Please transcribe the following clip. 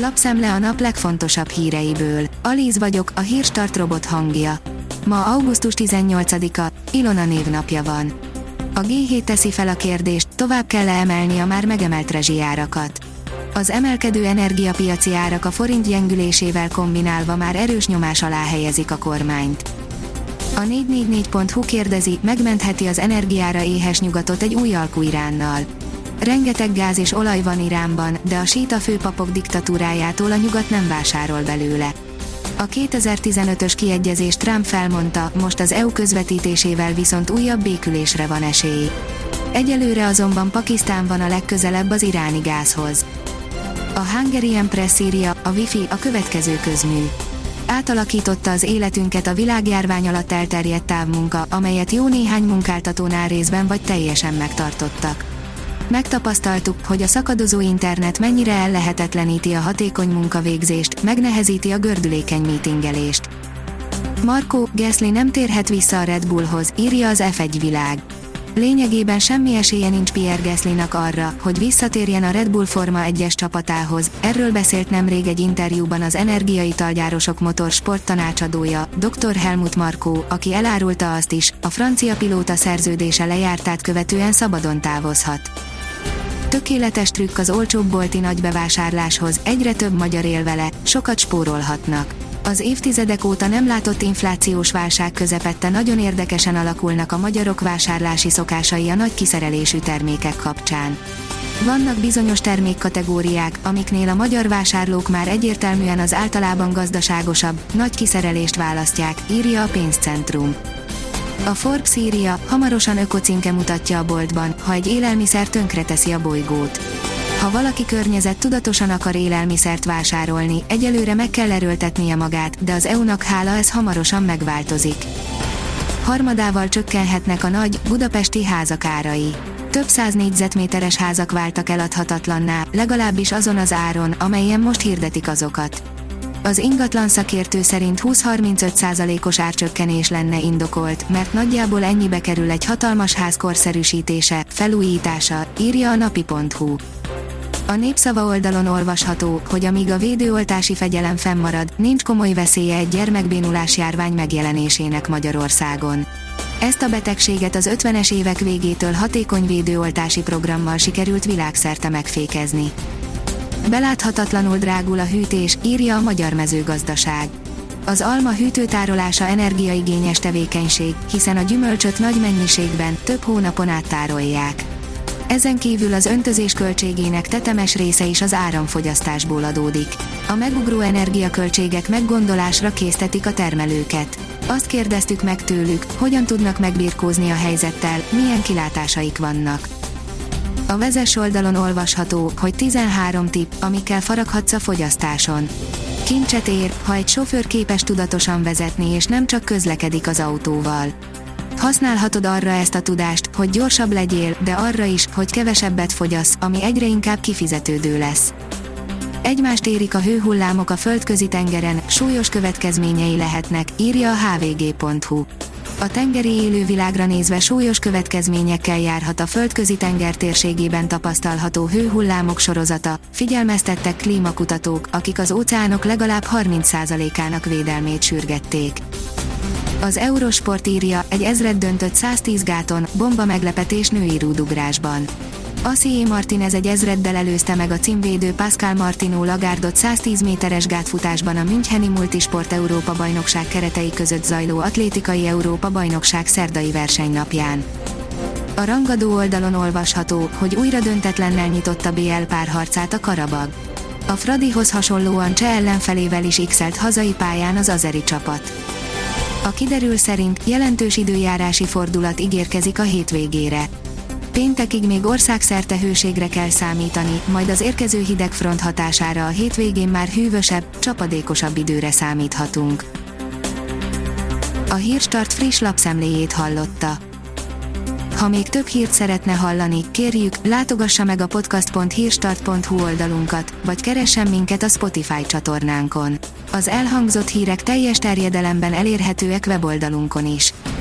Lapszemle a nap legfontosabb híreiből. Alíz vagyok, a hírstart robot hangja. Ma augusztus 18-a, Ilona névnapja van. A G7 teszi fel a kérdést, tovább kell -e emelni a már megemelt rezsijárakat. Az emelkedő energiapiaci árak a forint gyengülésével kombinálva már erős nyomás alá helyezik a kormányt. A 444.hu kérdezi, megmentheti az energiára éhes nyugatot egy új alkú Iránnal. Rengeteg gáz és olaj van Iránban, de a síta főpapok diktatúrájától a nyugat nem vásárol belőle. A 2015-ös kiegyezés Trump felmondta, most az EU közvetítésével viszont újabb békülésre van esély. Egyelőre azonban Pakisztán van a legközelebb az iráni gázhoz. A Hungarian Press írja, a Wi-Fi a következő közmű. Átalakította az életünket a világjárvány alatt elterjedt távmunka, amelyet jó néhány munkáltatónál részben vagy teljesen megtartottak. Megtapasztaltuk, hogy a szakadozó internet mennyire ellehetetleníti a hatékony munkavégzést, megnehezíti a gördülékeny mítingelést. Marco Gasly nem térhet vissza a Red Bullhoz, írja az F1 világ. Lényegében semmi esélye nincs Pierre Gaslynak arra, hogy visszatérjen a Red Bull Forma 1-es csapatához, erről beszélt nemrég egy interjúban az energiaitalgyárosok motorsport tanácsadója, dr. Helmut Markó, aki elárulta azt is, a francia pilóta szerződése lejártát követően szabadon távozhat. Tökéletes trükk az olcsóbb bolti nagybevásárláshoz, egyre több magyar él vele, sokat spórolhatnak. Az évtizedek óta nem látott inflációs válság közepette nagyon érdekesen alakulnak a magyarok vásárlási szokásai a nagy kiszerelésű termékek kapcsán. Vannak bizonyos termékkategóriák, amiknél a magyar vásárlók már egyértelműen az általában gazdaságosabb, nagy kiszerelést választják, írja a pénzcentrum. A Forbes írja, hamarosan ökocímke mutatja a boltban, ha egy élelmiszer tönkreteszi a bolygót. Ha valaki környezet tudatosan akar élelmiszert vásárolni, egyelőre meg kell erőltetnie magát, de az EU-nak hála ez hamarosan megváltozik. Harmadával csökkenhetnek a nagy, budapesti házak árai. Több száz négyzetméteres házak váltak eladhatatlanná, legalábbis azon az áron, amelyen most hirdetik azokat. Az ingatlan szakértő szerint 20-35%-os árcsökkenés lenne indokolt, mert nagyjából ennyibe kerül egy hatalmas ház korszerűsítése, felújítása, írja a napi.hu. A népszava oldalon olvasható, hogy amíg a védőoltási fegyelem fennmarad, nincs komoly veszélye egy gyermekbénulás járvány megjelenésének Magyarországon. Ezt a betegséget az 50-es évek végétől hatékony védőoltási programmal sikerült világszerte megfékezni. Beláthatatlanul drágul a hűtés, írja a Magyar Mezőgazdaság. Az alma hűtőtárolása energiaigényes tevékenység, hiszen a gyümölcsöt nagy mennyiségben, több hónapon át tárolják. Ezen kívül az öntözés költségének tetemes része is az áramfogyasztásból adódik. A megugró energiaköltségek meggondolásra késztetik a termelőket. Azt kérdeztük meg tőlük, hogyan tudnak megbirkózni a helyzettel, milyen kilátásaik vannak. A vezes oldalon olvasható, hogy 13 tipp, amikkel faraghatsz a fogyasztáson. Kincset ér, ha egy sofőr képes tudatosan vezetni és nem csak közlekedik az autóval. Használhatod arra ezt a tudást, hogy gyorsabb legyél, de arra is, hogy kevesebbet fogyasz, ami egyre inkább kifizetődő lesz. Egymást érik a hőhullámok a földközi tengeren, súlyos következményei lehetnek, írja a hvg.hu. A tengeri élővilágra nézve súlyos következményekkel járhat a földközi tenger térségében tapasztalható hőhullámok sorozata, figyelmeztettek klímakutatók, akik az óceánok legalább 30%-ának védelmét sürgették. Az Eurosport írja, egy ezred döntött 110 gáton, bomba meglepetés női rúdugrásban. Asié Martinez egy ezreddel előzte meg a címvédő Pascal Martino Lagárdot 110 méteres gátfutásban a Müncheni Multisport Európa bajnokság keretei között zajló atlétikai Európa bajnokság szerdai versenynapján. A rangadó oldalon olvasható, hogy újra döntetlennel nyitotta BL párharcát a Karabag. A Fradihoz hasonlóan cseh ellenfelével is x hazai pályán az azeri csapat. A kiderül szerint jelentős időjárási fordulat ígérkezik a hétvégére. Péntekig még országszerte hőségre kell számítani, majd az érkező hidegfront hatására a hétvégén már hűvösebb, csapadékosabb időre számíthatunk. A Hírstart friss lapszemléjét hallotta. Ha még több hírt szeretne hallani, kérjük, látogassa meg a podcast.hírstart.hu oldalunkat, vagy keressen minket a Spotify csatornánkon. Az elhangzott hírek teljes terjedelemben elérhetőek weboldalunkon is.